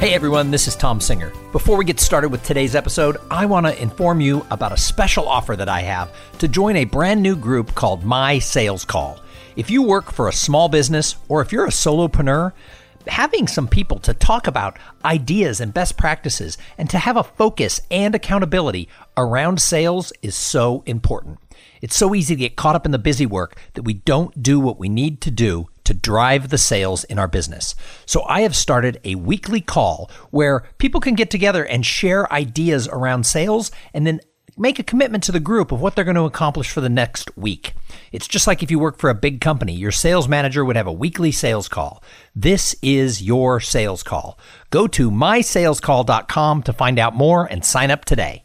Hey everyone, this is Tom Singer. Before we get started with today's episode, I want to inform you about a special offer that I have to join a brand new group called My Sales Call. If you work for a small business or if you're a solopreneur, having some people to talk about ideas and best practices and to have a focus and accountability around sales is so important. It's so easy to get caught up in the busy work that we don't do what we need to do to drive the sales in our business. So I have started a weekly call where people can get together and share ideas around sales and then make a commitment to the group of what they're going to accomplish for the next week. It's just like if you work for a big company, your sales manager would have a weekly sales call. This is your sales call. Go to mysalescall.com to find out more and sign up today.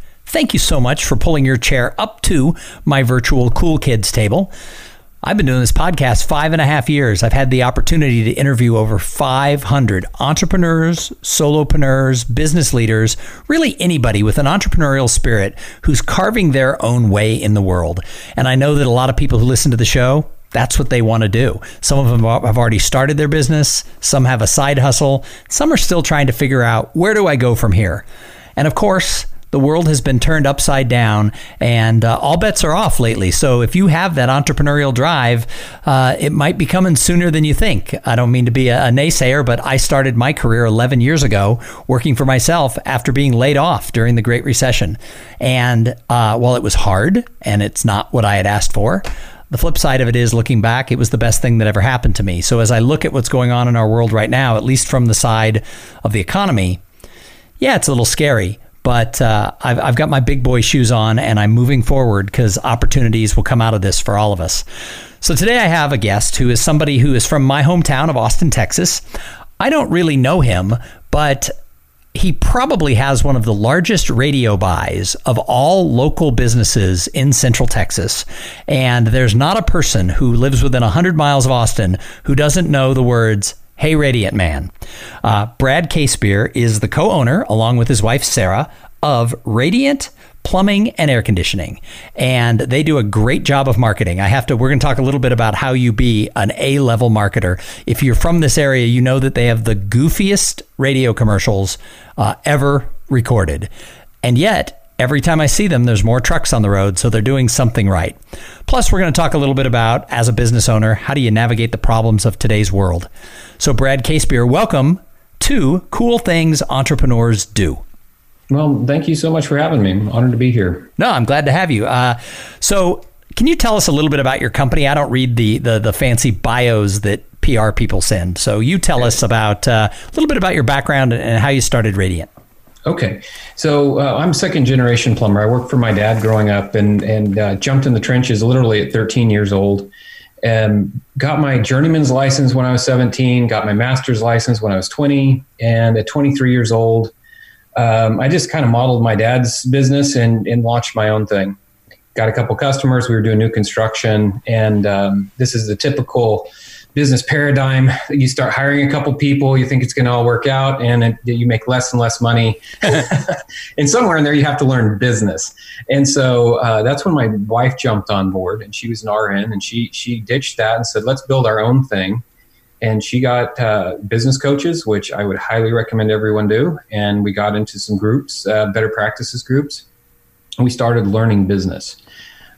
Thank you so much for pulling your chair up to my virtual Cool Kids table. I've been doing this podcast five and a half years. I've had the opportunity to interview over 500 entrepreneurs, solopreneurs, business leaders, really anybody with an entrepreneurial spirit who's carving their own way in the world. And I know that a lot of people who listen to the show, that's what they want to do. Some of them have already started their business, some have a side hustle, some are still trying to figure out where do I go from here? And of course, the world has been turned upside down and uh, all bets are off lately. So if you have that entrepreneurial drive, uh, it might be coming sooner than you think. I don't mean to be a, a, naysayer, but I started my career 11 years ago working for myself after being laid off during the Great Recession. And uh, while it was hard and it's not what I had asked for, the flip side of it is looking back, it was the best thing that ever happened to me. So as I look at what's going on in our world right now, at least from the side of the economy, yeah, it's a little scary. But uh, I've, I've got my big boy shoes on and I'm moving forward because opportunities will come out of this for all of us. So today I have a guest who is somebody who is from my hometown of Austin, Texas. I don't really know him, but he probably has one of the largest radio buys of all local businesses in Central Texas. And there's not a person who lives within 100 miles of Austin who doesn't know the words Hey Radiant Man. Uh, Brad Casebier is the co owner, along with his wife Sarah, of Radiant plumbing and air conditioning. And they do a great job of marketing. I have to we're going to talk a little bit about how you be an a level marketer. If you're from this area you know that they have the goofiest radio commercials uh, ever recorded. And yet Every time I see them, there's more trucks on the road, so they're doing something right. Plus, we're going to talk a little bit about, as a business owner, how do you navigate the problems of today's world. So, Brad Casebier, welcome to Cool Things Entrepreneurs Do. Well, thank you so much for having me. I'm honored to be here. No, I'm glad to have you. Uh, so, can you tell us a little bit about your company? I don't read the the, the fancy bios that PR people send. So, you tell us about uh, a little bit about your background and how you started Radiant. Okay, so uh, I'm second generation plumber. I worked for my dad growing up and and uh, jumped in the trenches literally at 13 years old, and got my journeyman's license when I was 17. Got my master's license when I was 20, and at 23 years old, um, I just kind of modeled my dad's business and and launched my own thing. Got a couple customers. We were doing new construction, and um, this is the typical business paradigm. You start hiring a couple people, you think it's going to all work out, and it, you make less and less money. and somewhere in there, you have to learn business. And so uh, that's when my wife jumped on board, and she was an RN, and she she ditched that and said, "Let's build our own thing." And she got uh, business coaches, which I would highly recommend everyone do. And we got into some groups, uh, better practices groups. And we started learning business.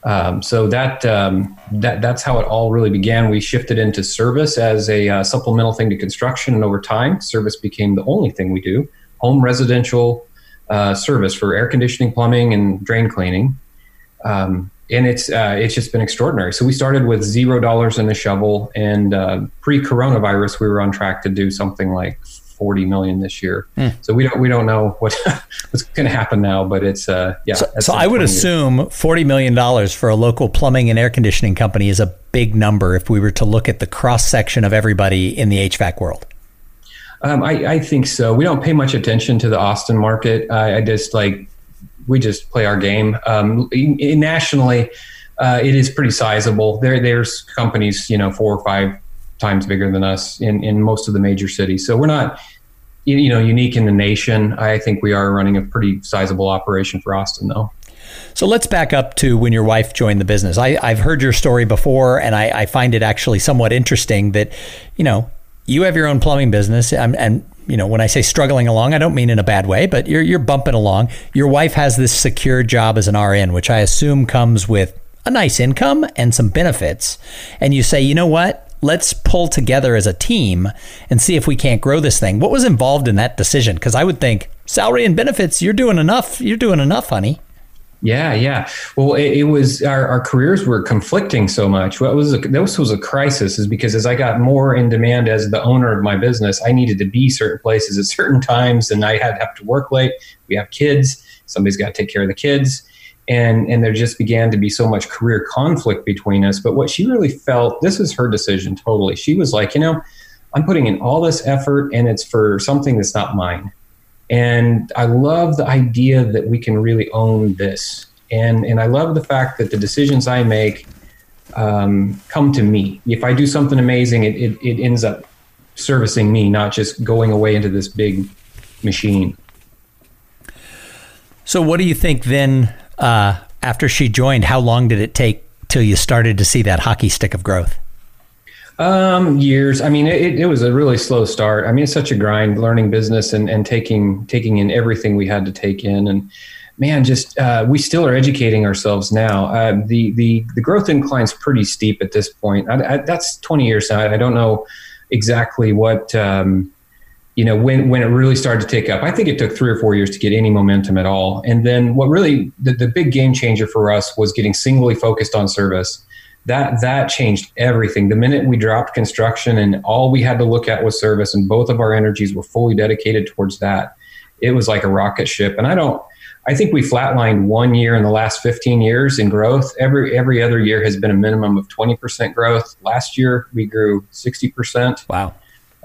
Um, so that um, that that's how it all really began. We shifted into service as a uh, supplemental thing to construction, and over time, service became the only thing we do: home residential uh, service for air conditioning, plumbing, and drain cleaning. Um, and it's uh, it's just been extraordinary. So we started with zero dollars in a shovel, and uh, pre-coronavirus, we were on track to do something like 40 million this year. Mm. So we don't we don't know what what's going to happen now, but it's uh yeah. So, so I would assume years. 40 million dollars for a local plumbing and air conditioning company is a big number if we were to look at the cross section of everybody in the HVAC world. Um, I, I, think so. We don't pay much attention to the Austin market. I just like we just play our game. Um, in, in nationally, uh, it is pretty sizable. There, there's companies, you know, four or five times bigger than us in, in most of the major cities. So we're not, you know, unique in the nation. I think we are running a pretty sizable operation for Austin, though. So let's back up to when your wife joined the business. I, have heard your story before, and I, I, find it actually somewhat interesting that, you know, you have your own plumbing business, and, and you know, when I say struggling along, I don't mean in a bad way, but you're you're bumping along. Your wife has this secure job as an RN, which I assume comes with a nice income and some benefits. And you say, you know what? Let's pull together as a team and see if we can't grow this thing. What was involved in that decision? Because I would think salary and benefits, you're doing enough. You're doing enough, honey. Yeah, yeah. Well, it, it was our, our careers were conflicting so much. What was a, this was a crisis, is because as I got more in demand as the owner of my business, I needed to be certain places at certain times, and I had have to work late. We have kids; somebody's got to take care of the kids, and and there just began to be so much career conflict between us. But what she really felt, this was her decision totally. She was like, you know, I'm putting in all this effort, and it's for something that's not mine and I love the idea that we can really own this. And, and I love the fact that the decisions I make um, come to me. If I do something amazing, it, it, it ends up servicing me, not just going away into this big machine. So, what do you think then? Uh, after she joined, how long did it take till you started to see that hockey stick of growth? Um, years. I mean, it, it was a really slow start. I mean, it's such a grind learning business and, and taking taking in everything we had to take in. And man, just uh, we still are educating ourselves now. Uh, the the the growth incline's pretty steep at this point. I, I, that's 20 years now. I don't know exactly what um, you know when when it really started to take up. I think it took three or four years to get any momentum at all. And then what really the, the big game changer for us was getting singly focused on service that that changed everything. The minute we dropped construction and all we had to look at was service, and both of our energies were fully dedicated towards that, it was like a rocket ship. And I don't. I think we flatlined one year in the last 15 years in growth. Every every other year has been a minimum of 20% growth. Last year we grew 60%. Wow.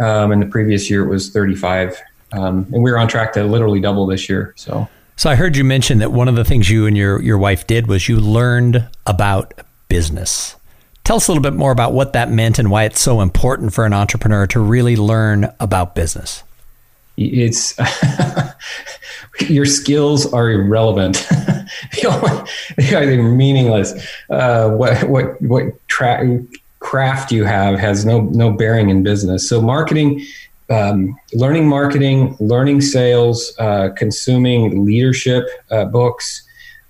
Um, and the previous year it was 35. Um, and we are on track to literally double this year. So. So I heard you mention that one of the things you and your your wife did was you learned about business. Tell us a little bit more about what that meant and why it's so important for an entrepreneur to really learn about business. It's your skills are irrelevant. they are meaningless. Uh, what what what tra- craft you have has no no bearing in business. So marketing, um, learning marketing, learning sales, uh, consuming leadership uh, books,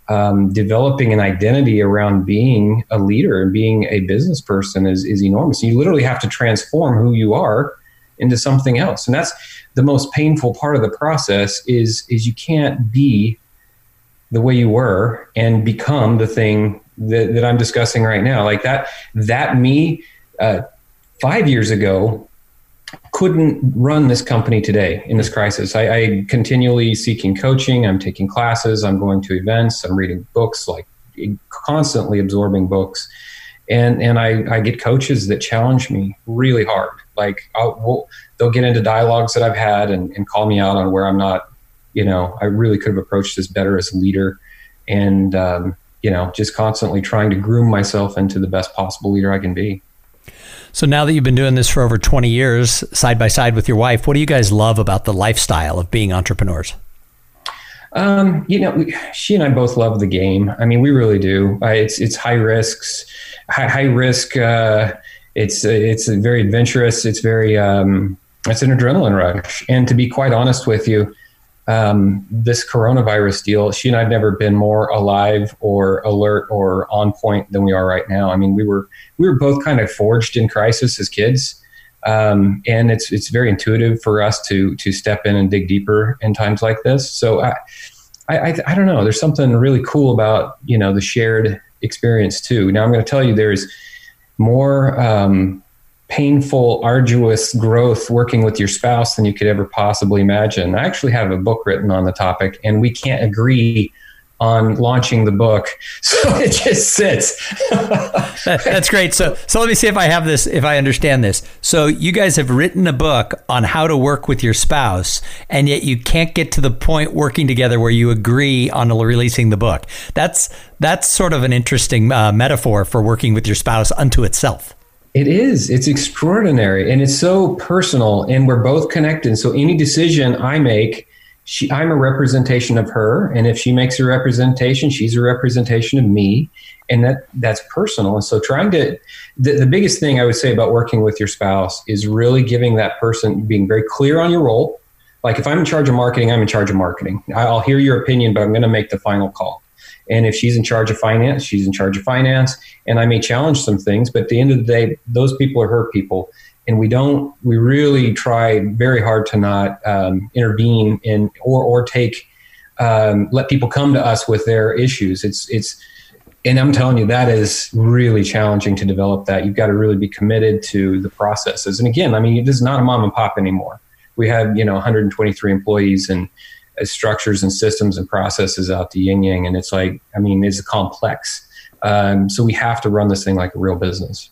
um, developing an identity around being a leader and being a business person is, is enormous. You literally have to transform who you are into something else. And that's the most painful part of the process is, is you can't be the way you were and become the thing that, that I'm discussing right now. Like that, that me uh, five years ago couldn't run this company today in this crisis. I, I continually seeking coaching. I'm taking classes. I'm going to events. I'm reading books, like constantly absorbing books, and and I, I get coaches that challenge me really hard. Like we'll, they'll get into dialogues that I've had and, and call me out on where I'm not. You know, I really could have approached this better as a leader, and um, you know, just constantly trying to groom myself into the best possible leader I can be. So now that you've been doing this for over 20 years, side by side with your wife, what do you guys love about the lifestyle of being entrepreneurs? Um, you know, we, she and I both love the game. I mean, we really do. Uh, it's it's high risks, high, high risk. Uh, it's it's very adventurous. It's very um, it's an adrenaline rush. And to be quite honest with you, um, this coronavirus deal, she and I've never been more alive or alert or on point than we are right now. I mean, we were we were both kind of forged in crisis as kids, um, and it's it's very intuitive for us to to step in and dig deeper in times like this. So I, I, I don't know. There's something really cool about you know the shared experience too. Now I'm going to tell you there's more. Um, painful, arduous growth working with your spouse than you could ever possibly imagine. I actually have a book written on the topic, and we can't agree on launching the book. So it just sits. that, that's great. So, so let me see if I have this, if I understand this. So you guys have written a book on how to work with your spouse, and yet you can't get to the point working together where you agree on releasing the book. That's that's sort of an interesting uh, metaphor for working with your spouse unto itself. It is. It's extraordinary, and it's so personal, and we're both connected. So any decision I make she I'm a representation of her, and if she makes a representation, she's a representation of me, and that that's personal. And so trying to the, the biggest thing I would say about working with your spouse is really giving that person being very clear on your role. Like if I'm in charge of marketing, I'm in charge of marketing. I'll hear your opinion, but I'm going to make the final call. And if she's in charge of finance, she's in charge of finance. And I may challenge some things, but at the end of the day, those people are her people. And we don't we really try very hard to not um, intervene in or or take um, let people come to us with their issues. It's it's and i'm telling you that is really challenging to develop that. You've got to really be committed to the processes. And again i mean this is not a mom and pop anymore. We have you know 123 employees and structures and systems and processes out the yin yang. And it's like i mean it's complex. Um, so we have to run this thing like a real business.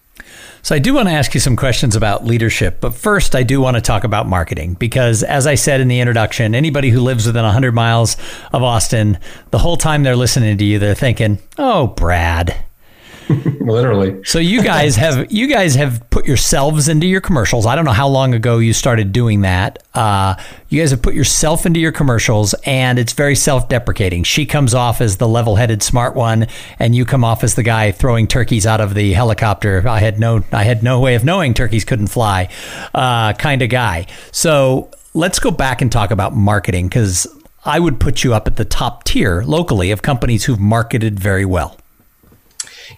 So I do want to ask you some questions about leadership, but first I do want to talk about marketing because as I said in the introduction, anybody who lives within 100 miles of Austin, the whole time they're listening to you, they're thinking, "Oh, Brad, Literally. so you guys have you guys have put yourselves into your commercials. I don't know how long ago you started doing that. Uh, you guys have put yourself into your commercials, and it's very self-deprecating. She comes off as the level-headed, smart one, and you come off as the guy throwing turkeys out of the helicopter. I had no I had no way of knowing turkeys couldn't fly, uh, kind of guy. So let's go back and talk about marketing because I would put you up at the top tier locally of companies who've marketed very well.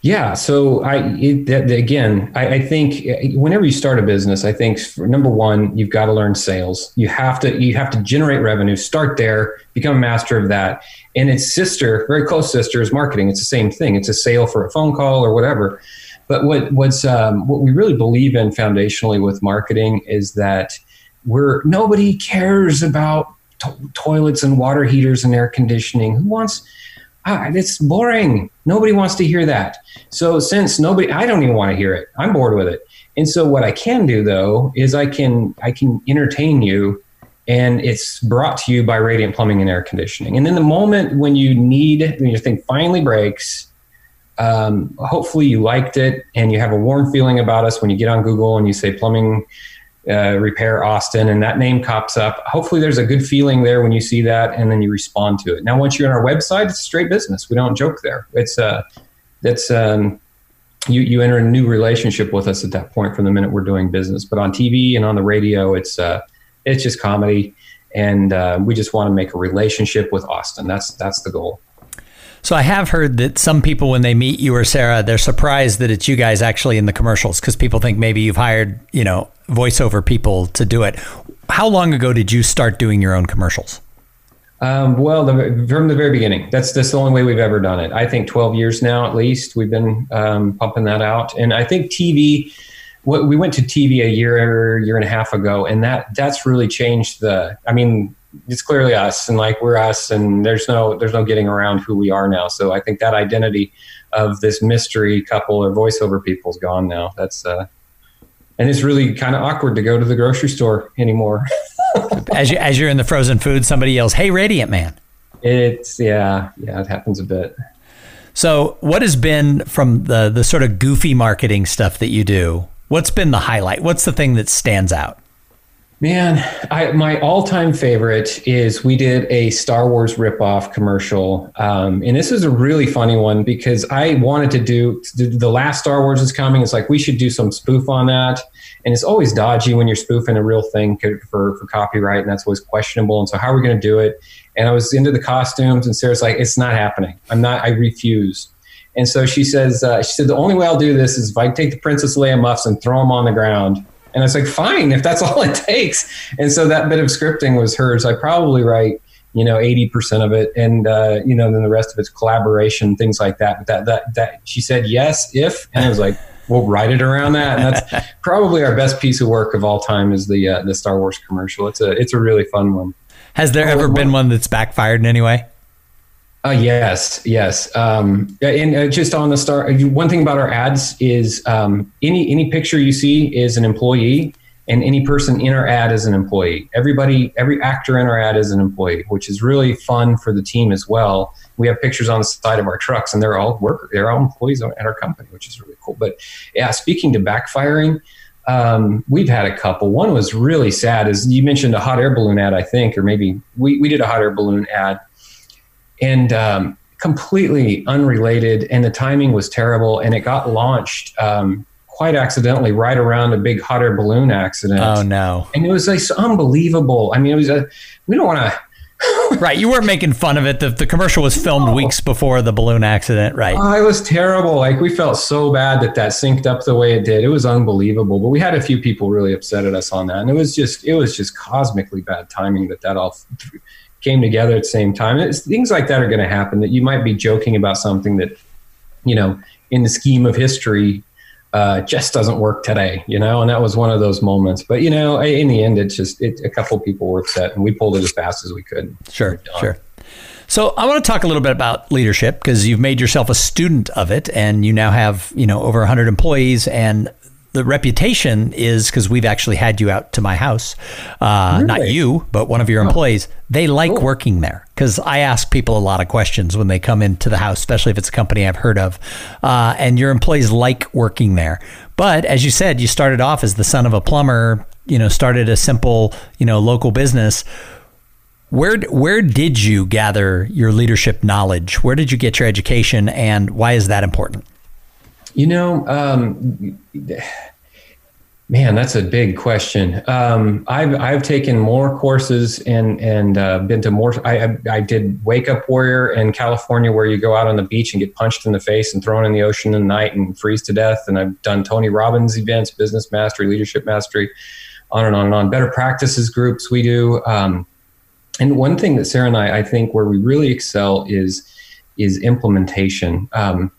Yeah. So I, it, again, I, I, think uh, whenever you start a business, I think number one, you've got to learn sales. You have to, you have to generate revenue, start there, become a master of that. And its sister, very close sister is marketing. It's the same thing. It's a sale for a phone call or whatever. But what, what's, um, what we really believe in foundationally with marketing is that we're, nobody cares about to- toilets and water heaters and air conditioning. Who wants, ah, it's boring. Nobody wants to hear that. So since nobody, I don't even want to hear it. I'm bored with it. And so what I can do though is I can I can entertain you, and it's brought to you by Radiant Plumbing and Air Conditioning. And then the moment when you need, when your thing finally breaks, um, hopefully you liked it and you have a warm feeling about us when you get on Google and you say plumbing uh, repair Austin, and that name pops up. Hopefully, there's a good feeling there when you see that, and then you respond to it. Now, once you're on our website, it's straight business. We don't joke there. It's uh, that's um, you you enter a new relationship with us at that point from the minute we're doing business. But on TV and on the radio, it's uh, it's just comedy, and uh, we just want to make a relationship with Austin. That's that's the goal. So I have heard that some people, when they meet you or Sarah, they're surprised that it's you guys actually in the commercials because people think maybe you've hired, you know, voiceover people to do it. How long ago did you start doing your own commercials? Um, well, the, from the very beginning, that's that's the only way we've ever done it. I think 12 years now, at least, we've been um, pumping that out. And I think TV, what, we went to TV a year, year and a half ago, and that that's really changed the. I mean, it's clearly us, and like we're us, and there's no there's no getting around who we are now. So I think that identity of this mystery couple or voiceover people is gone now. That's uh, and it's really kind of awkward to go to the grocery store anymore. as you as you're in the frozen food, somebody yells, "Hey, Radiant Man!" It's yeah, yeah, it happens a bit. So, what has been from the the sort of goofy marketing stuff that you do? What's been the highlight? What's the thing that stands out? Man, I, my all-time favorite is we did a Star Wars ripoff commercial, um, and this is a really funny one because I wanted to do the last Star Wars is coming. It's like we should do some spoof on that, and it's always dodgy when you're spoofing a real thing for for copyright, and that's always questionable. And so, how are we going to do it? And I was into the costumes, and Sarah's like, "It's not happening. I'm not. I refuse." And so she says, uh, "She said the only way I'll do this is if I take the Princess Leia muffs and throw them on the ground." And I was like, fine, if that's all it takes. And so that bit of scripting was hers. I probably write, you know, 80% of it. And, uh, you know, then the rest of it's collaboration, things like that. But that, that, that she said, yes, if, and I was like, we'll write it around that. And that's probably our best piece of work of all time is the, uh, the Star Wars commercial. It's a, it's a really fun one. Has there oh, ever been one that's backfired in any way? Uh, yes, yes. Um, and uh, just on the start, one thing about our ads is um, any any picture you see is an employee, and any person in our ad is an employee. Everybody, every actor in our ad is an employee, which is really fun for the team as well. We have pictures on the side of our trucks, and they're all workers. They're all employees at our company, which is really cool. But yeah, speaking to backfiring, um, we've had a couple. One was really sad. Is you mentioned a hot air balloon ad, I think, or maybe we we did a hot air balloon ad and um, completely unrelated. And the timing was terrible, and it got launched um, quite accidentally right around a big hot air balloon accident. Oh no! And it was like unbelievable. I mean, it was a we don't want to. right, you weren't making fun of it. The, the commercial was filmed oh. weeks before the balloon accident, right? Oh, it was terrible. Like we felt so bad that that synced up the way it did. It was unbelievable. But we had a few people really upset at us on that, and it was just it was just cosmically bad timing that that all came together at the same time. It's, things like that are going to happen that you might be joking about something that, you know, in the scheme of history, uh, just doesn't work today, you know, and that was one of those moments. But you know, in the end, it's just it, a couple people were upset, and we pulled it as fast as we could. Sure, sure. So I want to talk a little bit about leadership because you've made yourself a student of it, and you now have you know over 100 employees, and the reputation is because we've actually had you out to my house, uh, really? not you, but one of your oh. employees. They like cool. working there because I ask people a lot of questions when they come into the house, especially if it's a company I've heard of. Uh, and your employees like working there. But as you said, you started off as the son of a plumber. You know, started a simple, you know, local business. Where where did you gather your leadership knowledge? Where did you get your education, and why is that important? You know, um, man, that's a big question. Um, I've I've taken more courses and and uh, been to more. I, I did Wake Up Warrior in California, where you go out on the beach and get punched in the face and thrown in the ocean in the night and freeze to death. And I've done Tony Robbins events, business mastery, leadership mastery, on and on and on. Better practices groups we do. Um, and one thing that Sarah and I, I think, where we really excel is is implementation. Um,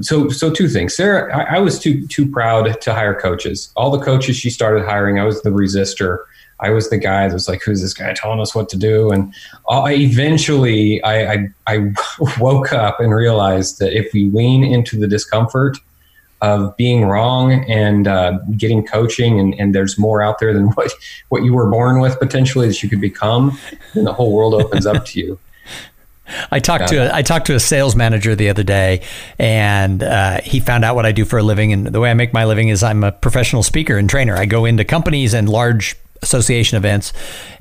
so so two things. Sarah I, I, was too too proud to hire coaches. All the coaches she started hiring i was the resistor. I was the guy that was like who's this guy telling us what to do? And I, eventually I, I, I woke up and realized that if we lean into the discomfort of being wrong and uh, getting coaching and, and there's more out there than what what you were born with potentially that you could become then the whole world opens up to you I talked to a, I talked to a sales manager the other day, and uh, he found out what I do for a living. And the way I make my living is I'm a professional speaker and trainer. I go into companies and large association events,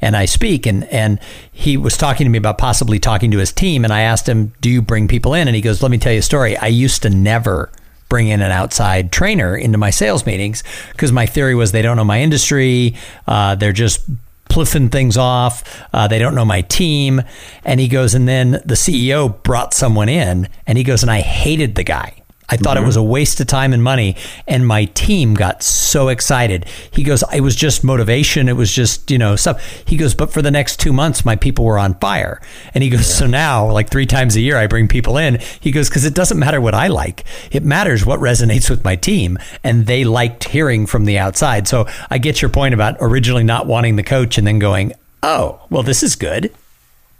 and I speak. and And he was talking to me about possibly talking to his team. And I asked him, "Do you bring people in?" And he goes, "Let me tell you a story. I used to never." bring in an outside trainer into my sales meetings because my theory was they don't know my industry. Uh, they're just pliffing things off. Uh, they don't know my team. And he goes, and then the CEO brought someone in, and he goes, and I hated the guy. I thought mm-hmm. it was a waste of time and money. And my team got so excited. He goes, it was just motivation. It was just, you know, stuff. He goes, but for the next two months, my people were on fire. And he goes, yeah. so now, like three times a year, I bring people in. He goes, because it doesn't matter what I like. It matters what resonates with my team. And they liked hearing from the outside. So I get your point about originally not wanting the coach and then going, oh, well, this is good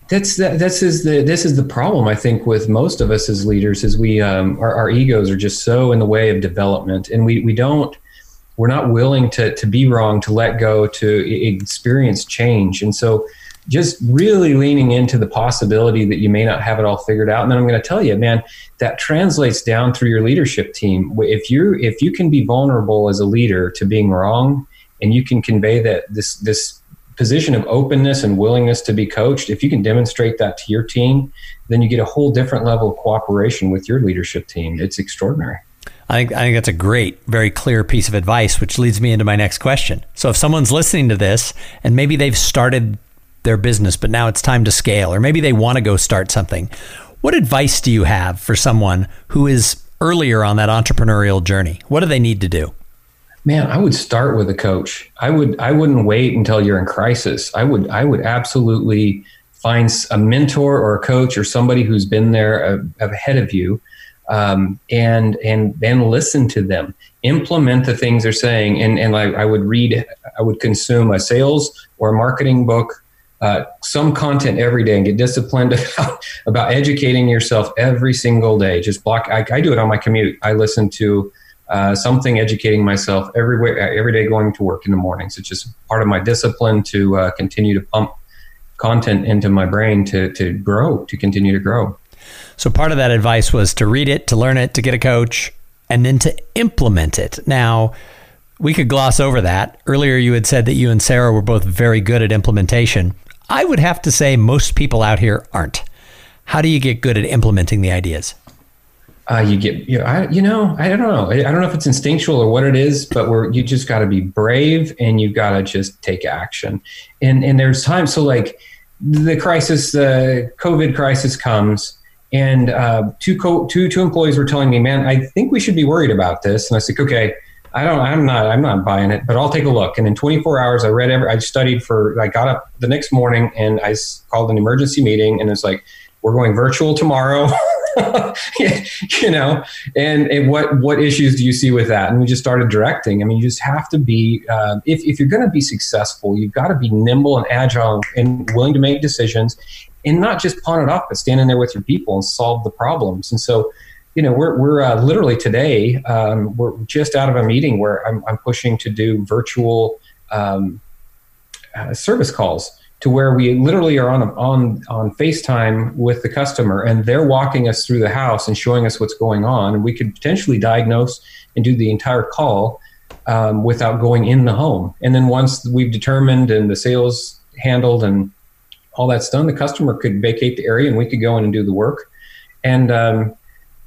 that's that, this is the this is the problem I think with most of us as leaders is we um, our, our egos are just so in the way of development and we we don't we're not willing to to be wrong to let go to experience change. And so just really leaning into the possibility that you may not have it all figured out. And then I'm going to tell you man that translates down through your leadership team. If you if you can be vulnerable as a leader to being wrong and you can convey that this this position of openness and willingness to be coached, if you can demonstrate that to your team, then you get a whole different level of cooperation with your leadership team. It's extraordinary. I think, I think that's a great, very clear piece of advice, which leads me into my next question. So, if someone's listening to this and maybe they've started their business, but now it's time to scale, or maybe they want to go start something, what advice do you have for someone who is earlier on that entrepreneurial journey? What do they need to do? Man i would start with a coach i would i wouldn't wait until you're in crisis i would i would absolutely find a mentor or a coach or somebody who's been there uh, ahead of you um, and and then listen to them implement the things they're saying and and I, I would read i would consume a sales or a marketing book uh, some content every day and get disciplined about, about educating yourself every single day. Just block. I, I do it on my commute. I listen to uh, something educating myself every day going to work in the mornings. It's just part of my discipline to uh, continue to pump content into my brain to to grow, to continue to grow. So part of that advice was to read it, to learn it, to get a coach, and then to implement it. Now, we could gloss over that. Earlier, you had said that you and Sarah were both very good at implementation. I would have to say most people out here aren't. How do you get good at implementing the ideas? Uh, you get, you know, I, you know, I don't know. I don't know if it's instinctual or what it is, but you just got to be brave and you got to just take action. And, and there's times, so like the crisis, the COVID crisis comes and uh, two, co- two, two employees were telling me, man, I think we should be worried about this. And I said, okay, I don't, I'm not, I'm not buying it, but I'll take a look. And in 24 hours, I read every, I studied for, I got up the next morning and I called an emergency meeting and it's like, we're going virtual tomorrow. you know, and, and what, what issues do you see with that? And we just started directing. I mean, you just have to be, uh, if, if you're going to be successful, you've got to be nimble and agile and willing to make decisions and not just pawn it off, but stand in there with your people and solve the problems. And so, you know, we're, we're uh, literally today, um, we're just out of a meeting where I'm, I'm pushing to do virtual um, uh, service calls to where we literally are on, on, on FaceTime with the customer and they're walking us through the house and showing us what's going on. And we could potentially diagnose and do the entire call um, without going in the home. And then once we've determined and the sales handled and all that's done, the customer could vacate the area and we could go in and do the work. And um,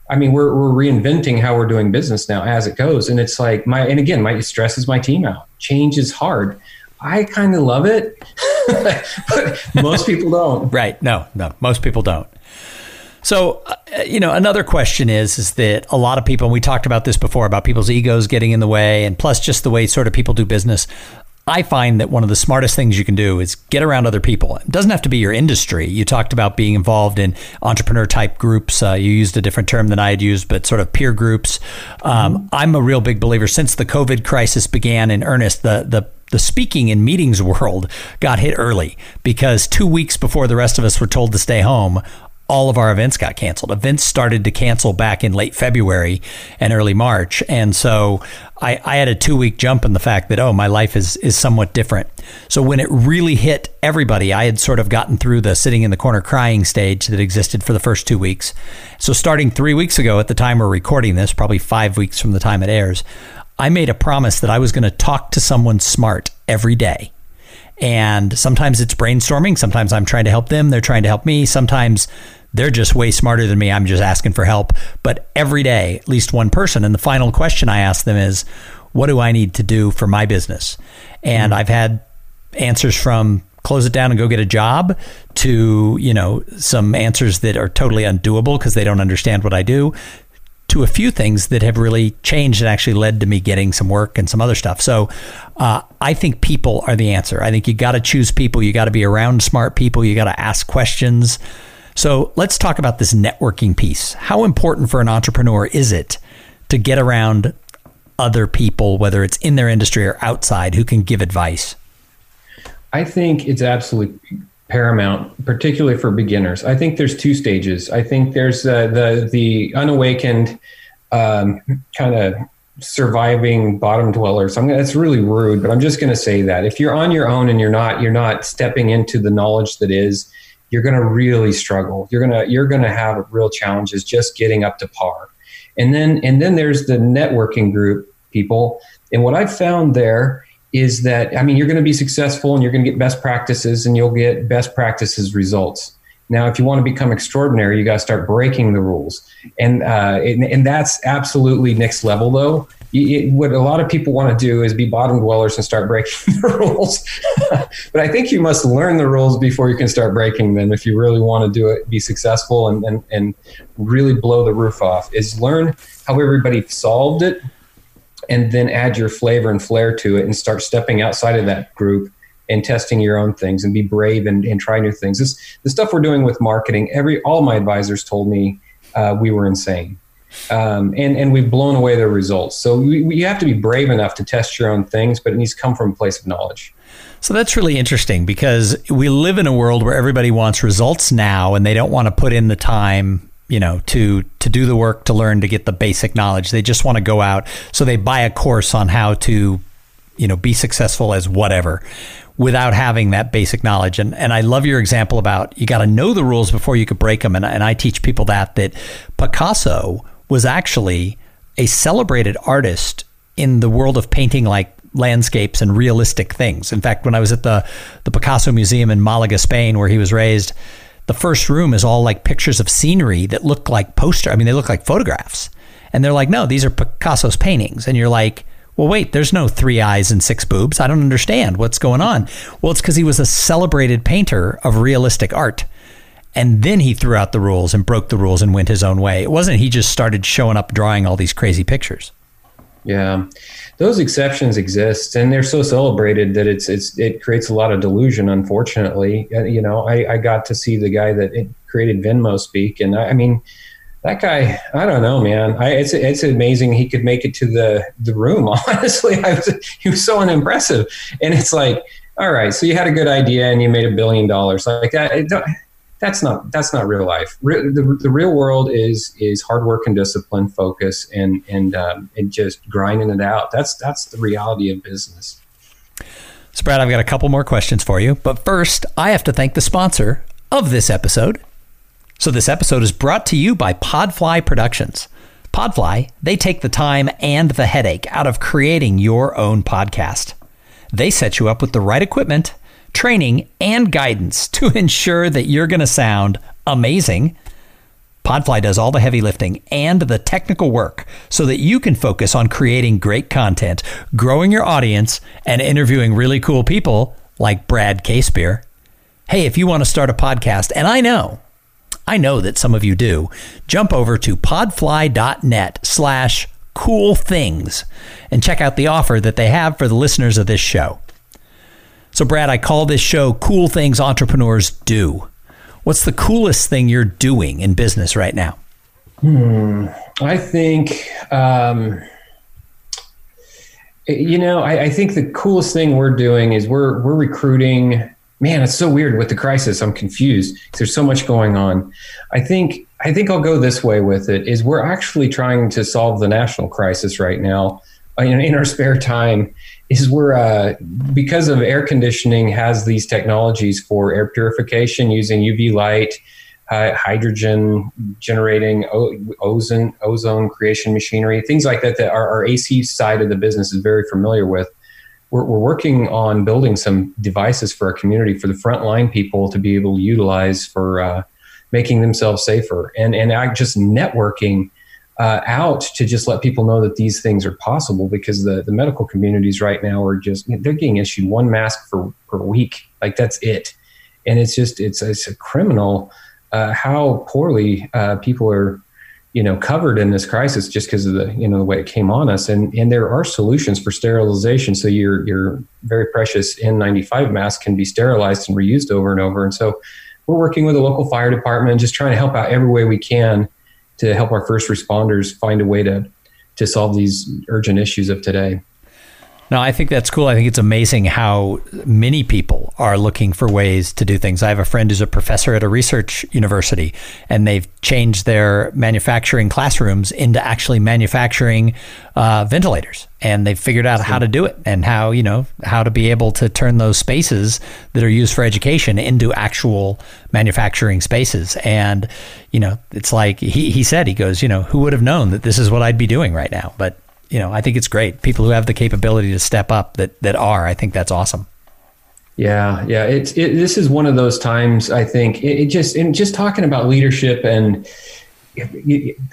I mean, we're, we're reinventing how we're doing business now as it goes. And it's like my, and again, my stresses my team out. Change is hard. I kind of love it, but most people don't. Right. No, no, most people don't. So, uh, you know, another question is is that a lot of people, and we talked about this before about people's egos getting in the way, and plus just the way sort of people do business. I find that one of the smartest things you can do is get around other people. It doesn't have to be your industry. You talked about being involved in entrepreneur type groups. Uh, you used a different term than I had used, but sort of peer groups. Um, mm-hmm. I'm a real big believer since the COVID crisis began in earnest. The the the speaking and meetings world got hit early because two weeks before the rest of us were told to stay home, all of our events got canceled. Events started to cancel back in late February and early March. And so I, I, had a two week jump in the fact that, oh, my life is, is somewhat different. So when it really hit everybody, I had sort of gotten through the sitting in the corner crying stage that existed for the first two weeks. So starting three weeks ago at the time we're recording this, probably five weeks from the time it airs, I made a promise that I was going to talk to someone smart every day. And sometimes it's brainstorming. Sometimes I'm trying to help them. They're trying to help me. Sometimes they're just way smarter than me. I'm just asking for help. But every day, at least one person. And the final question I ask them is, what do I need to do for my business? And mm-hmm. I've had answers from close it down and go get a job to, you know, some answers that are totally undoable because they don't understand what I do to a few things that have really changed and actually led to me getting some work and some other stuff. So uh, I think people are the answer. I think you got to choose people. You got to be around smart people. You got to ask questions. So let's talk about this networking piece. How important for an entrepreneur is it to get around other people, whether it's in their industry or outside, who can give advice? I think it's absolutely paramount, particularly for beginners. I think there's two stages. I think there's uh, the the unawakened um, kind of surviving bottom dwellers. I'm gonna, that's really rude, but I'm just going to say that if you're on your own and you're not you're not stepping into the knowledge that is you're going to really struggle. You're to you're to have real challenges just getting up to par. And then and then there's the networking group people. And what I've found there is that I mean you're going to be successful and you're going to get best practices and you'll get best practices results. Now, if you want to become extraordinary, you got to start breaking the rules, and, uh, and and that's absolutely next level though it, what a lot of people want to do is be bottom dwellers and start breaking the rules. but I think you must learn the rules before you can start breaking them if you really want to do it, be successful, and, and, and really blow the roof off. Is learn how everybody solved it and then add your flavor and flair to it and start stepping outside of that group and testing your own things and be brave and, and try new things. This the stuff we're doing with marketing, every all my advisors told me uh, we were insane um, and and we've blown away their results. So we, you have to be brave enough to test your own things, but it needs to come from a place of knowledge. So that's really interesting because we live in a world where everybody wants results now and they don't want to put in the time, you know, to to do the work to learn to get the basic knowledge. They just want to go out so they buy a course on how to, you know, be successful as whatever without having that basic knowledge. And and I love your example about you got to know the rules before you could break them and and I teach people that that Picasso was actually a celebrated artist in the world of painting like landscapes and realistic things. In fact, when I was at the the Picasso Museum in Malaga, Spain, where he was raised, the first room is all like pictures of scenery that look like poster. I mean, they look like photographs. And they're like, "No, these are Picasso's paintings." And you're like, "Well, wait, there's no three eyes and six boobs. I don't understand what's going on." Well, it's cuz he was a celebrated painter of realistic art. And then he threw out the rules and broke the rules and went his own way. It wasn't he just started showing up drawing all these crazy pictures. Yeah, those exceptions exist, and they're so celebrated that it's it's it creates a lot of delusion. Unfortunately, uh, you know, I, I got to see the guy that created Venmo speak, and I, I mean, that guy, I don't know, man. I, it's it's amazing he could make it to the the room. Honestly, I was he was so unimpressive, and it's like, all right, so you had a good idea and you made a billion dollars like that. It, that's not that's not real life. Re- the, the real world is is hard work and discipline, focus, and and um, and just grinding it out. That's that's the reality of business. So, Brad, I've got a couple more questions for you, but first, I have to thank the sponsor of this episode. So, this episode is brought to you by Podfly Productions. Podfly, they take the time and the headache out of creating your own podcast. They set you up with the right equipment training, and guidance to ensure that you're going to sound amazing. Podfly does all the heavy lifting and the technical work so that you can focus on creating great content, growing your audience, and interviewing really cool people like Brad Casebier. Hey, if you want to start a podcast, and I know, I know that some of you do, jump over to podfly.net slash cool things and check out the offer that they have for the listeners of this show. So, Brad, I call this show Cool Things Entrepreneurs Do. What's the coolest thing you're doing in business right now? Hmm. I think, um, you know, I, I, think the coolest thing we're doing is we're we're recruiting. Man, it's so weird with the crisis. I'm confused. There's so much going on. I think I think I'll go this way with it. Is we're actually trying to solve the national crisis right now uh, in, in our spare time is we're uh, because of air conditioning has these technologies for air purification using UV light, uh, hydrogen generating o- ozone ozone creation machinery, things like that. That our, our, AC side of the business is very familiar with. We're, we're working on building some devices for our community for the frontline people to be able to utilize for uh, making themselves safer and and just networking uh, out to just let people know that these things are possible because the, the medical communities right now are just they're getting issued one mask for per week. Like that's it. And it's just it's, it's a criminal uh, how poorly uh, people are you know covered in this crisis just because of the you know the way it came on us. And and there are solutions for sterilization. So your your very precious N95 mask can be sterilized and reused over and over. And so we're working with a local fire department just trying to help out every way we can to help our first responders find a way to to solve these urgent issues of today. No, I think that's cool. I think it's amazing how many people are looking for ways to do things. I have a friend who's a professor at a research university, and they've changed their manufacturing classrooms into actually manufacturing uh, ventilators, and they've figured out how to do it and how you know how to be able to turn those spaces that are used for education into actual manufacturing spaces. And you know, it's like he he said, he goes, you know, who would have known that this is what I'd be doing right now, but you know, I think it's great. People who have the capability to step up that that are, I think that's awesome. Yeah, yeah. It's it, this is one of those times. I think it, it just and just talking about leadership and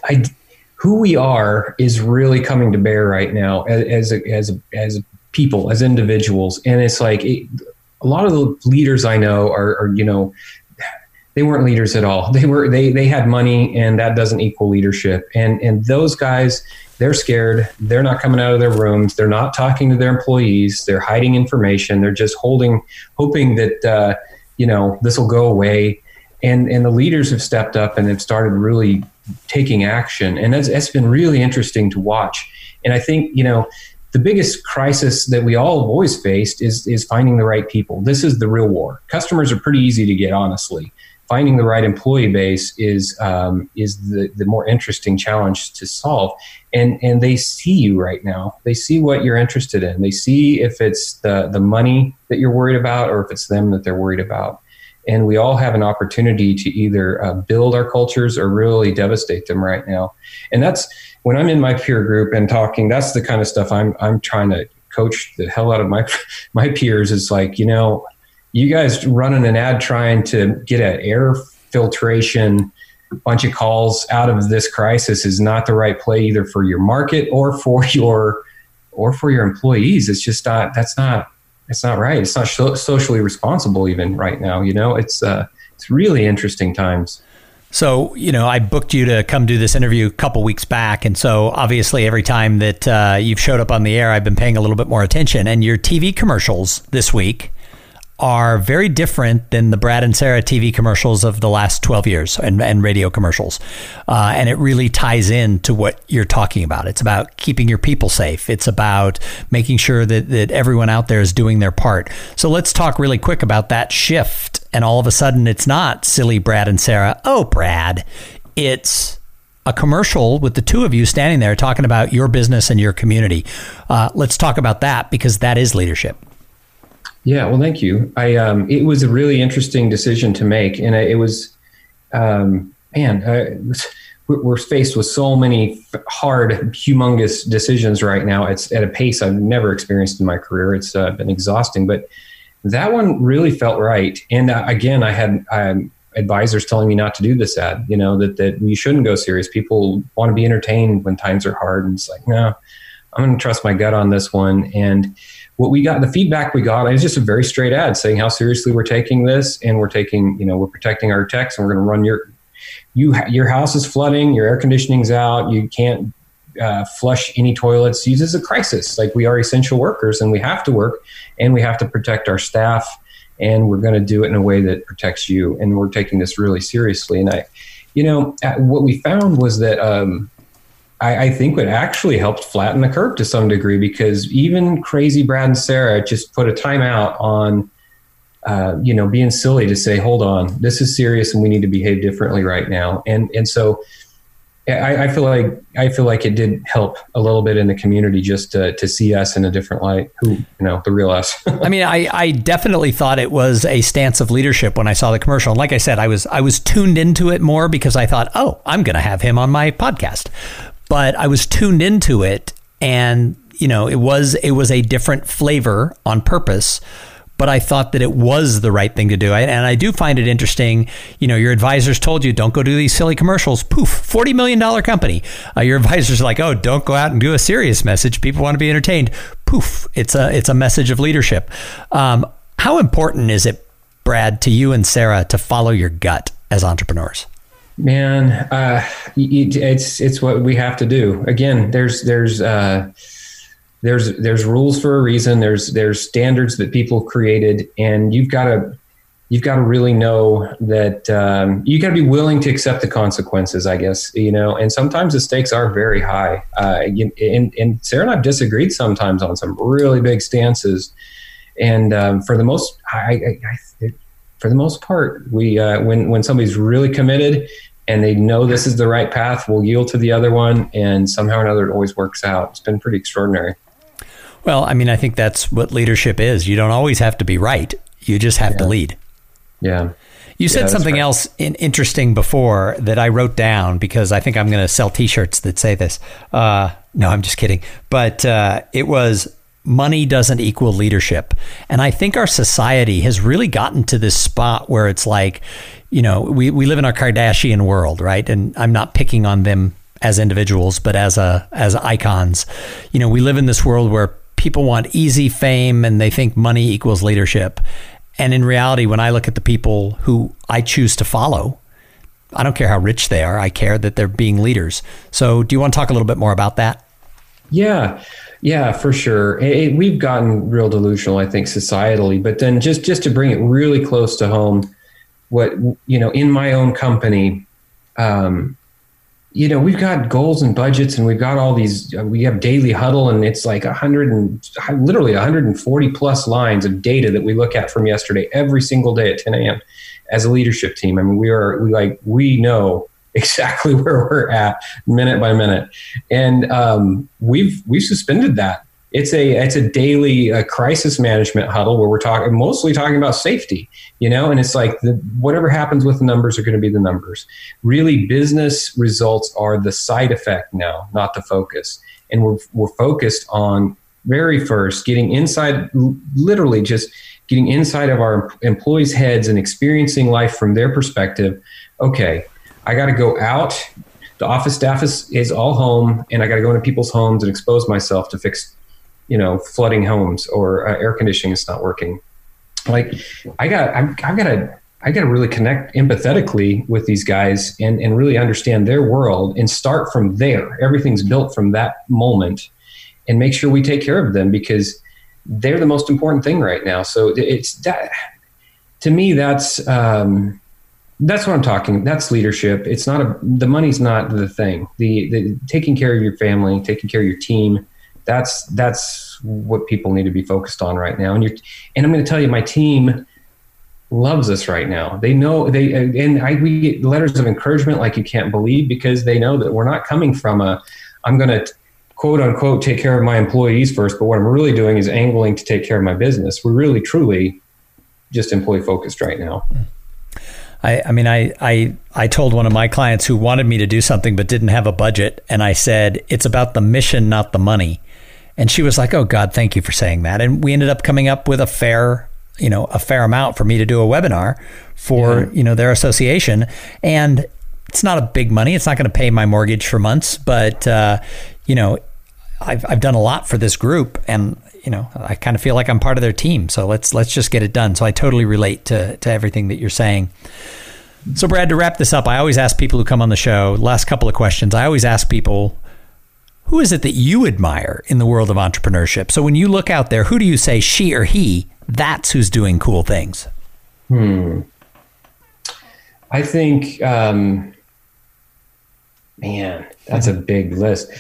I, who we are is really coming to bear right now as as as, as people as individuals, and it's like it, a lot of the leaders I know are, are you know they weren't leaders at all. They were they they had money, and that doesn't equal leadership. And and those guys they're scared. They're not coming out of their rooms. They're not talking to their employees. They're hiding information. They're just holding, hoping that uh, you know this will go away. And and the leaders have stepped up and have started really taking action. And that's that's been really interesting to watch. And I think you know the biggest crisis that we all have always faced is is finding the right people. This is the real war. Customers are pretty easy to get, honestly. Finding the right employee base is um, is the, the more interesting challenge to solve. And and they see you right now. They see what you're interested in. They see if it's the the money that you're worried about or if it's them that they're worried about and we all have an opportunity to either uh, build our cultures or really devastate them right now and that's when i'm in my peer group and talking that's the kind of stuff i'm i'm trying to coach the hell out of my my peers it's like you know you guys running an ad trying to get an air filtration bunch of calls out of this crisis is not the right play either for your market or for your or for your employees it's just not that's not it's not right. It's not socially responsible even right now. You know, it's uh, it's really interesting times. So, you know, I booked you to come do this interview a couple weeks back. And so, obviously, every time that uh, you've showed up on the air, I've been paying a little bit more attention. And your TV commercials this week are very different than the Brad and Sarah TV commercials of the last 12 years and, and radio commercials. Uh, and it really ties in to what you're talking about. It's about keeping your people safe, it's about making sure that, that everyone out there is doing their part. So let's talk really quick about that shift. And all of a sudden, it's not silly Brad and Sarah. Oh, Brad. It's a commercial with the two of you standing there talking about your business and your community. Uh, let's talk about that because that is leadership. Yeah, well, thank you. I um, it was a really interesting decision to make, and it was, um, man, we're faced with so many hard, humongous decisions right now. It's at a pace I've never experienced in my career. It's uh, been exhausting, but that one really felt right. And uh, again, I had um, advisors telling me not to do this ad. You know that that we shouldn't go serious. People want to be entertained when times are hard, and it's like, no, I'm going to trust my gut on this one. And what we got, the feedback we got, was just a very straight ad saying how seriously we're taking this, and we're taking, you know, we're protecting our techs, and we're going to run your, you, your house is flooding, your air conditioning's out, you can't uh, flush any toilets. Use as a crisis. Like we are essential workers, and we have to work, and we have to protect our staff, and we're going to do it in a way that protects you, and we're taking this really seriously. And I, you know, what we found was that. Um, I, I, think it actually helped flatten the curve to some degree because even crazy Brad and Sarah just put a timeout on, uh, you know, being silly to say, hold on, this is serious and we need to behave differently right now. And and so I, I, feel like I feel like it did help a little bit in the community just to, to see us in a different light. Who you know the real us. I mean, I, I definitely thought it was a stance of leadership when I saw the commercial. And like I said, I was I was tuned into it more because I thought, oh, I'm going to have him on my podcast but I was tuned into it and you know it was it was a different flavor on purpose but I thought that it was the right thing to do. And I do find it interesting. You know, your advisors told you don't go do these silly commercials. Poof, forty million dollar company. Uh, your advisors are like, oh, don't go out and do a serious message. People want to be entertained. Poof, it's a it's a message of leadership. Um, how important is it, Brad, to you and Sarah to follow your gut as entrepreneurs? Man, uh, it's it's what we have to do. Again, there's there's uh, there's there's rules for a reason. There's there's standards that people created, and you've got to you've got to really know that um, you got to be willing to accept the consequences. I guess you know, and sometimes the stakes are very high. Uh, and, and Sarah and I've disagreed sometimes on some really big stances, and um, for the most, I, I, I for the most part, we uh, when when somebody's really committed and they know this is the right path, we'll yield to the other one, and somehow or another, it always works out. It's been pretty extraordinary. Well, I mean, I think that's what leadership is. You don't always have to be right; you just have yeah. to lead. Yeah. You said yeah, something right. else in, interesting before that I wrote down because I think I'm going to sell T-shirts that say this. Uh, no, I'm just kidding. But uh, it was money doesn't equal leadership. And I think our society has really gotten to this spot where it's like, you know, we, we live in our Kardashian world, right? And I'm not picking on them as individuals, but as a as icons. You know, we live in this world where people want easy fame and they think money equals leadership. And in reality, when I look at the people who I choose to follow, I don't care how rich they are. I care that they're being leaders. So, do you want to talk a little bit more about that? Yeah. Yeah, for sure. It, we've gotten real delusional, I think, societally. But then, just just to bring it really close to home, what you know, in my own company, um, you know, we've got goals and budgets, and we've got all these. Uh, we have daily huddle, and it's like a hundred and literally 140 plus lines of data that we look at from yesterday every single day at 10 a.m. As a leadership team, I mean, we are we like we know exactly where we're at minute by minute, and um, we've we've suspended that. It's a it's a daily uh, crisis management huddle where we're talking mostly talking about safety you know? And it's like the, whatever happens with the numbers are going to be the numbers. Really business results are the side effect now not the focus. And we're, we're focused on very first getting inside literally just getting inside of our employees heads and experiencing life from their perspective. Okay i got to go out. The office staff is, is all home and i got to go into people's homes and expose myself to fix you know flooding homes or uh, air conditioning is not working. Like i got i've, I've got to i got to really connect empathetically with these guys and and really understand their world and start from there. Everything's built from that moment and make sure we take care of them because they're the most important thing right now. So it's that to me that's um that's what I'm talking. That's leadership. It's not a the money's not the thing. The the taking care of your family, taking care of your team, that's that's what people need to be focused on right now. And you and I'm going to tell you, my team loves us right now. They know they and I we get letters of encouragement like you can't believe because they know that we're not coming from a I'm going to quote unquote take care of my employees first, but what I'm really doing is angling to take care of my business. We're really truly just employee focused right now. I, I mean, I, I, I told one of my clients who wanted me to do something but didn't have a budget, and I said, it's about the mission, not the money. And she was like, "Oh God, thank you for saying that." And we ended up coming up with a fair, you know, a fair amount for me to do a webinar for yeah. you know their association, and it's not a big money. It's not going to pay my mortgage for months, but uh, you know, I've I've done a lot for this group, and you know, I kind of feel like I'm part of their team. So let's let's just get it done. So I totally relate to to everything that you're saying. So Brad, to wrap this up, I always ask people who come on the show. Last couple of questions. I always ask people who is it that you admire in the world of entrepreneurship? So when you look out there, who do you say she or he, that's who's doing cool things? Hmm. I think, um, man, that's a big list.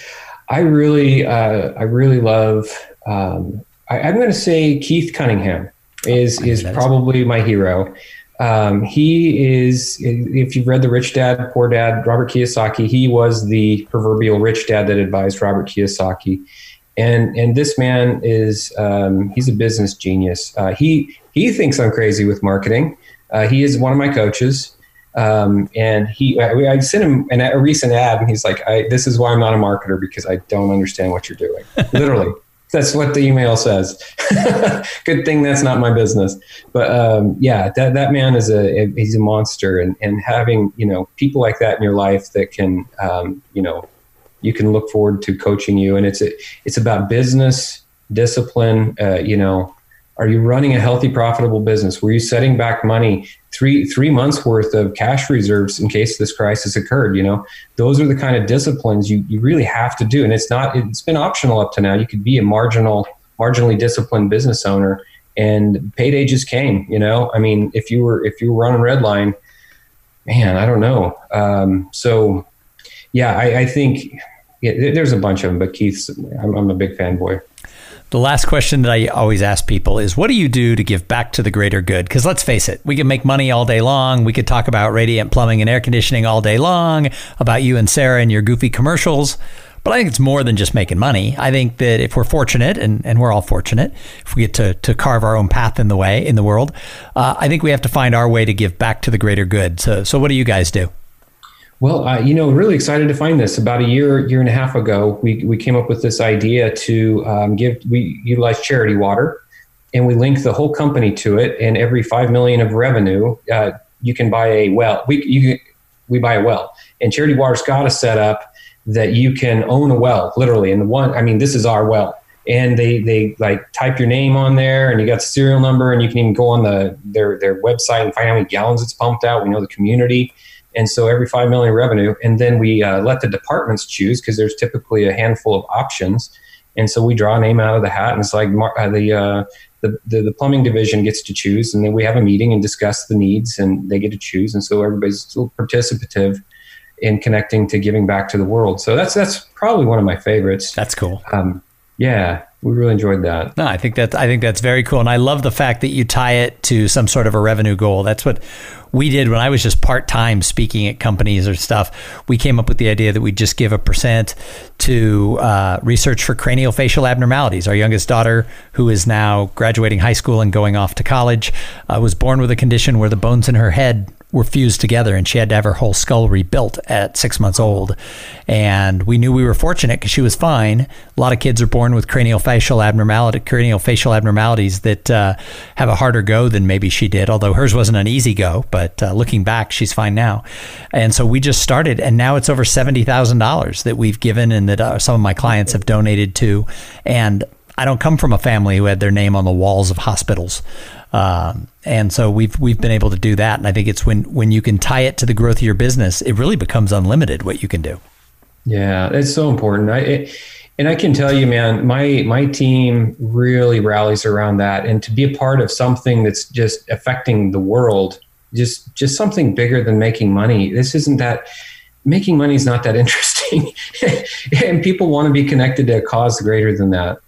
I really, uh, I really love. Um, I, am going to say Keith Cunningham is is probably my hero. Um, he is, if you've read The Rich Dad, Poor Dad, Robert Kiyosaki, he was the proverbial rich dad that advised Robert Kiyosaki. And, and this man is, um, he's a business genius. Uh, he, he thinks I'm crazy with marketing. Uh, he is one of my coaches. Um, and he, I, I, sent him an, a recent ad and he's like, this is why I'm not a marketer because I don't understand what you're doing. Literally that's what the email says. Good thing that's not my business. But um, yeah, that that man is a he's a monster, and and having you know people like that in your life that can um, you know you can look forward to coaching you, and it's a, it's about business discipline. Uh, you know, are you running a healthy, profitable business? Were you setting back money three three months worth of cash reserves in case this crisis occurred? You know, those are the kind of disciplines you, you really have to do. And it's not it's been optional up to now. You could be a marginal, marginally disciplined business owner, and payday just came. You know, I mean, if you were if you were running Redline, man, I don't know. Um, so, yeah, I, I think yeah, there's a bunch of them, but Keith's I'm, I'm a big fanboy. The last question that I always ask people is what do you do to give back to the greater good? Because let's face it, we can make money all day long. We could talk about radiant plumbing and air conditioning all day long, about you and Sarah and your goofy commercials. But I think it's more than just making money. I think that if we're fortunate, and, and we're all fortunate, if we get to, to carve our own path in the way in the world, uh, I think we have to find our way to give back to the greater good. So, so what do you guys do? Well, uh, you know, really excited to find this. About a year, year and a half ago, we, we came up with this idea to um, give, we utilize charity water and we link the whole company to it. And every 5 million of revenue, uh, you can buy a well. We, you, we buy a well. And charity water's got a setup that you can own a well, literally. And the one, I mean, this is our well. And they, they like type your name on there and you got the serial number and you can even go on the, their, their website and find how many gallons it's pumped out. We know the community and so every 5 million revenue and then we uh, let the departments choose because there's typically a handful of options and so we draw a name out of the hat and it's like uh, the, uh, the, the, the plumbing division gets to choose and then we have a meeting and discuss the needs and they get to choose and so everybody's still participative in connecting to giving back to the world. So that's that's probably one of my favorites. That's cool. Um, yeah, we really enjoyed that. No, I think that I think that's very cool, and I love the fact that you tie it to some sort of a revenue goal. That's what we did when I was just part time speaking at companies or stuff. We came up with the idea that we'd just give a percent to uh, research for craniofacial abnormalities. Our youngest daughter, who is now graduating high school and going off to college, uh, was born with a condition where the bones in her head were fused together and she had to have her whole skull rebuilt at six months old. And we knew we were fortunate because she was fine. A lot of kids are born with cranial craniofacial abnormality, craniofacial abnormalities that uh, have a harder go than maybe she did, although hers wasn't an easy go. But uh, looking back, she's fine now. And so we just started, and now it's over $70,000 that we've given and that uh, some of my clients have donated to. And I don't come from a family who had their name on the walls of hospitals. Um, and so we've we've been able to do that, and I think it's when when you can tie it to the growth of your business, it really becomes unlimited what you can do. Yeah, it's so important. I, it, and I can tell you, man, my my team really rallies around that, and to be a part of something that's just affecting the world, just just something bigger than making money. This isn't that making money is not that interesting, and people want to be connected to a cause greater than that.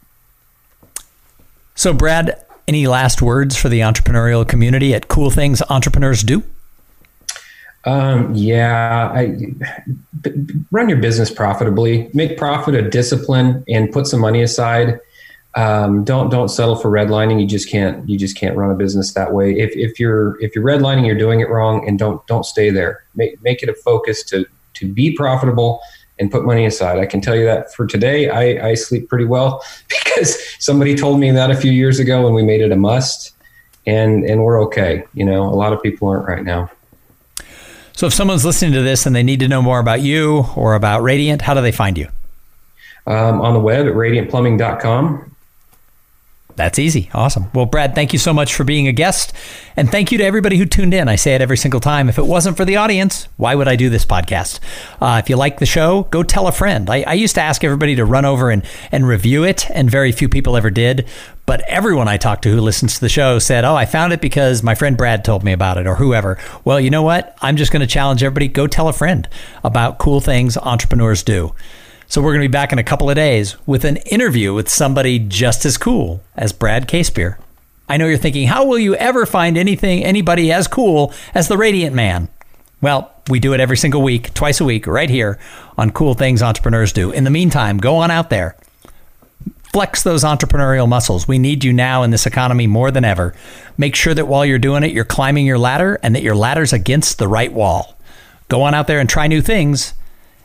So, Brad, any last words for the entrepreneurial community at Cool Things Entrepreneurs Do? Um, yeah, I, run your business profitably. Make profit a discipline, and put some money aside. Um, don't don't settle for redlining. You just can't you just can't run a business that way. If, if you're if you're redlining, you're doing it wrong, and don't don't stay there. Make make it a focus to to be profitable and put money aside. I can tell you that for today, I, I sleep pretty well because somebody told me that a few years ago and we made it a must and, and we're okay. You know, a lot of people aren't right now. So if someone's listening to this and they need to know more about you or about Radiant, how do they find you? Um, on the web at radiantplumbing.com. That's easy. Awesome. Well, Brad, thank you so much for being a guest. And thank you to everybody who tuned in. I say it every single time. If it wasn't for the audience, why would I do this podcast? Uh, if you like the show, go tell a friend. I, I used to ask everybody to run over and, and review it, and very few people ever did. But everyone I talked to who listens to the show said, Oh, I found it because my friend Brad told me about it, or whoever. Well, you know what? I'm just going to challenge everybody go tell a friend about cool things entrepreneurs do. So we're going to be back in a couple of days with an interview with somebody just as cool as Brad Casebier. I know you're thinking, how will you ever find anything, anybody as cool as the Radiant Man? Well, we do it every single week, twice a week, right here on Cool Things Entrepreneurs Do. In the meantime, go on out there. Flex those entrepreneurial muscles. We need you now in this economy more than ever. Make sure that while you're doing it, you're climbing your ladder and that your ladder's against the right wall. Go on out there and try new things.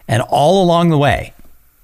And all along the way,